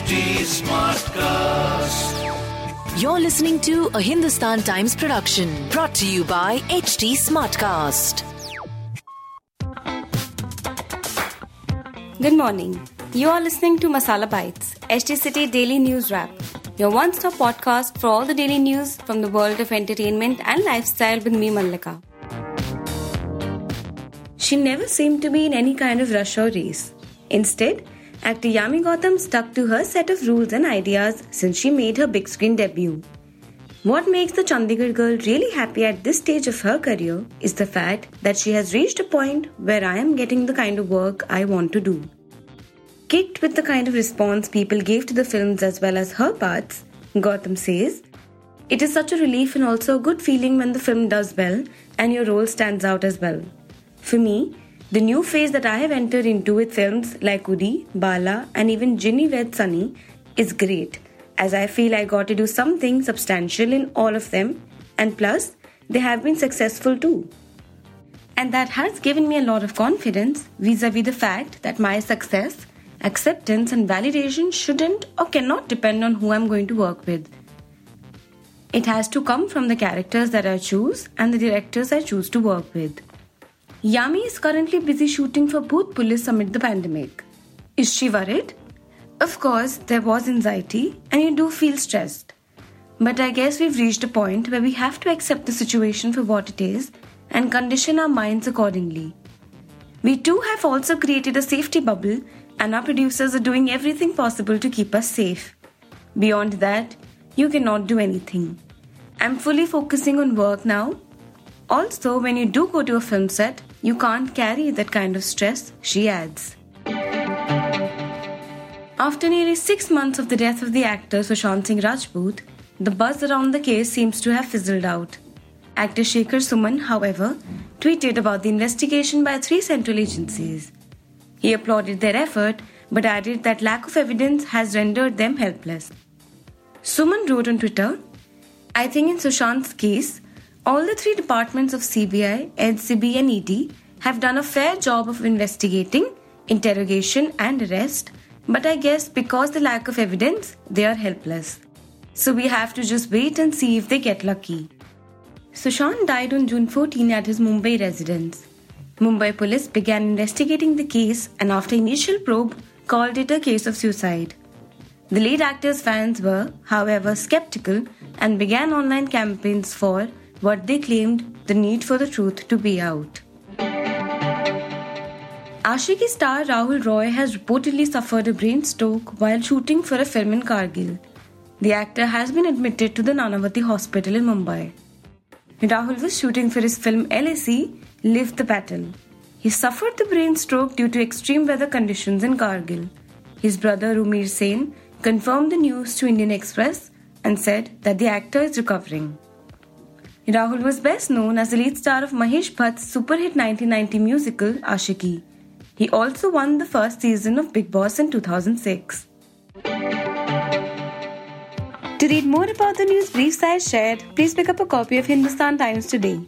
HT Smartcast. You're listening to a Hindustan Times production brought to you by HT Smartcast. Good morning. You are listening to Masala Bites, HT City Daily News Wrap, your one stop podcast for all the daily news from the world of entertainment and lifestyle with me, Mallika. She never seemed to be in any kind of rush or race. Instead, actor Yami Gautam stuck to her set of rules and ideas since she made her big screen debut. What makes the Chandigarh girl really happy at this stage of her career is the fact that she has reached a point where I am getting the kind of work I want to do. Kicked with the kind of response people gave to the films as well as her parts, Gautam says, It is such a relief and also a good feeling when the film does well and your role stands out as well. For me, the new phase that I have entered into with films like Uri, Bala, and even Ginny Wed Sunny is great, as I feel I got to do something substantial in all of them, and plus, they have been successful too. And that has given me a lot of confidence vis a vis the fact that my success, acceptance, and validation shouldn't or cannot depend on who I'm going to work with. It has to come from the characters that I choose and the directors I choose to work with. Yami is currently busy shooting for Bhoot Police amid the pandemic. Is she worried? Of course, there was anxiety and you do feel stressed. But I guess we've reached a point where we have to accept the situation for what it is and condition our minds accordingly. We too have also created a safety bubble, and our producers are doing everything possible to keep us safe. Beyond that, you cannot do anything. I'm fully focusing on work now. Also, when you do go to a film set, you can't carry that kind of stress, she adds. After nearly six months of the death of the actor Sushant Singh Rajput, the buzz around the case seems to have fizzled out. Actor Shekhar Suman, however, tweeted about the investigation by three central agencies. He applauded their effort but added that lack of evidence has rendered them helpless. Suman wrote on Twitter I think in Sushant's case, all the three departments of CBI, NCB, and ED have done a fair job of investigating, interrogation, and arrest, but I guess because the lack of evidence, they are helpless. So we have to just wait and see if they get lucky. Sushant died on June 14 at his Mumbai residence. Mumbai police began investigating the case and, after initial probe, called it a case of suicide. The late actor's fans were, however, skeptical and began online campaigns for what they claimed the need for the truth to be out. Aashiqui star Rahul Roy has reportedly suffered a brain stroke while shooting for a film in Kargil. The actor has been admitted to the Nanavati Hospital in Mumbai. Rahul was shooting for his film LAC Live the Battle. He suffered the brain stroke due to extreme weather conditions in Kargil. His brother Romeer Sen confirmed the news to Indian Express and said that the actor is recovering. Rahul was best known as the lead star of Mahesh Bhatt's super hit 1990 musical Aashiqui. He also won the first season of Bigg Boss in 2006. To read more about the news briefs I shared, please pick up a copy of Hindustan Times today.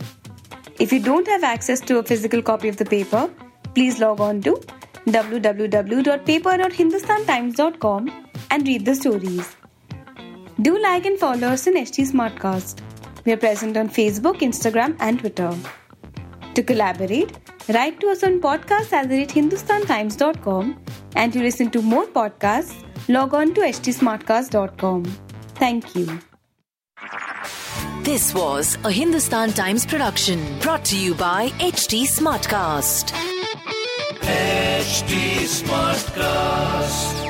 If you don't have access to a physical copy of the paper, please log on to www.paper.hindustantimes.com and read the stories. Do like and follow us on HT Smartcast. We are present on Facebook, Instagram, and Twitter. To collaborate, write to us on podcast at hindustantimes.com and to listen to more podcasts, log on to htsmartcast.com. Thank you. This was a Hindustan Times production brought to you by HT Smartcast. HT Smartcast.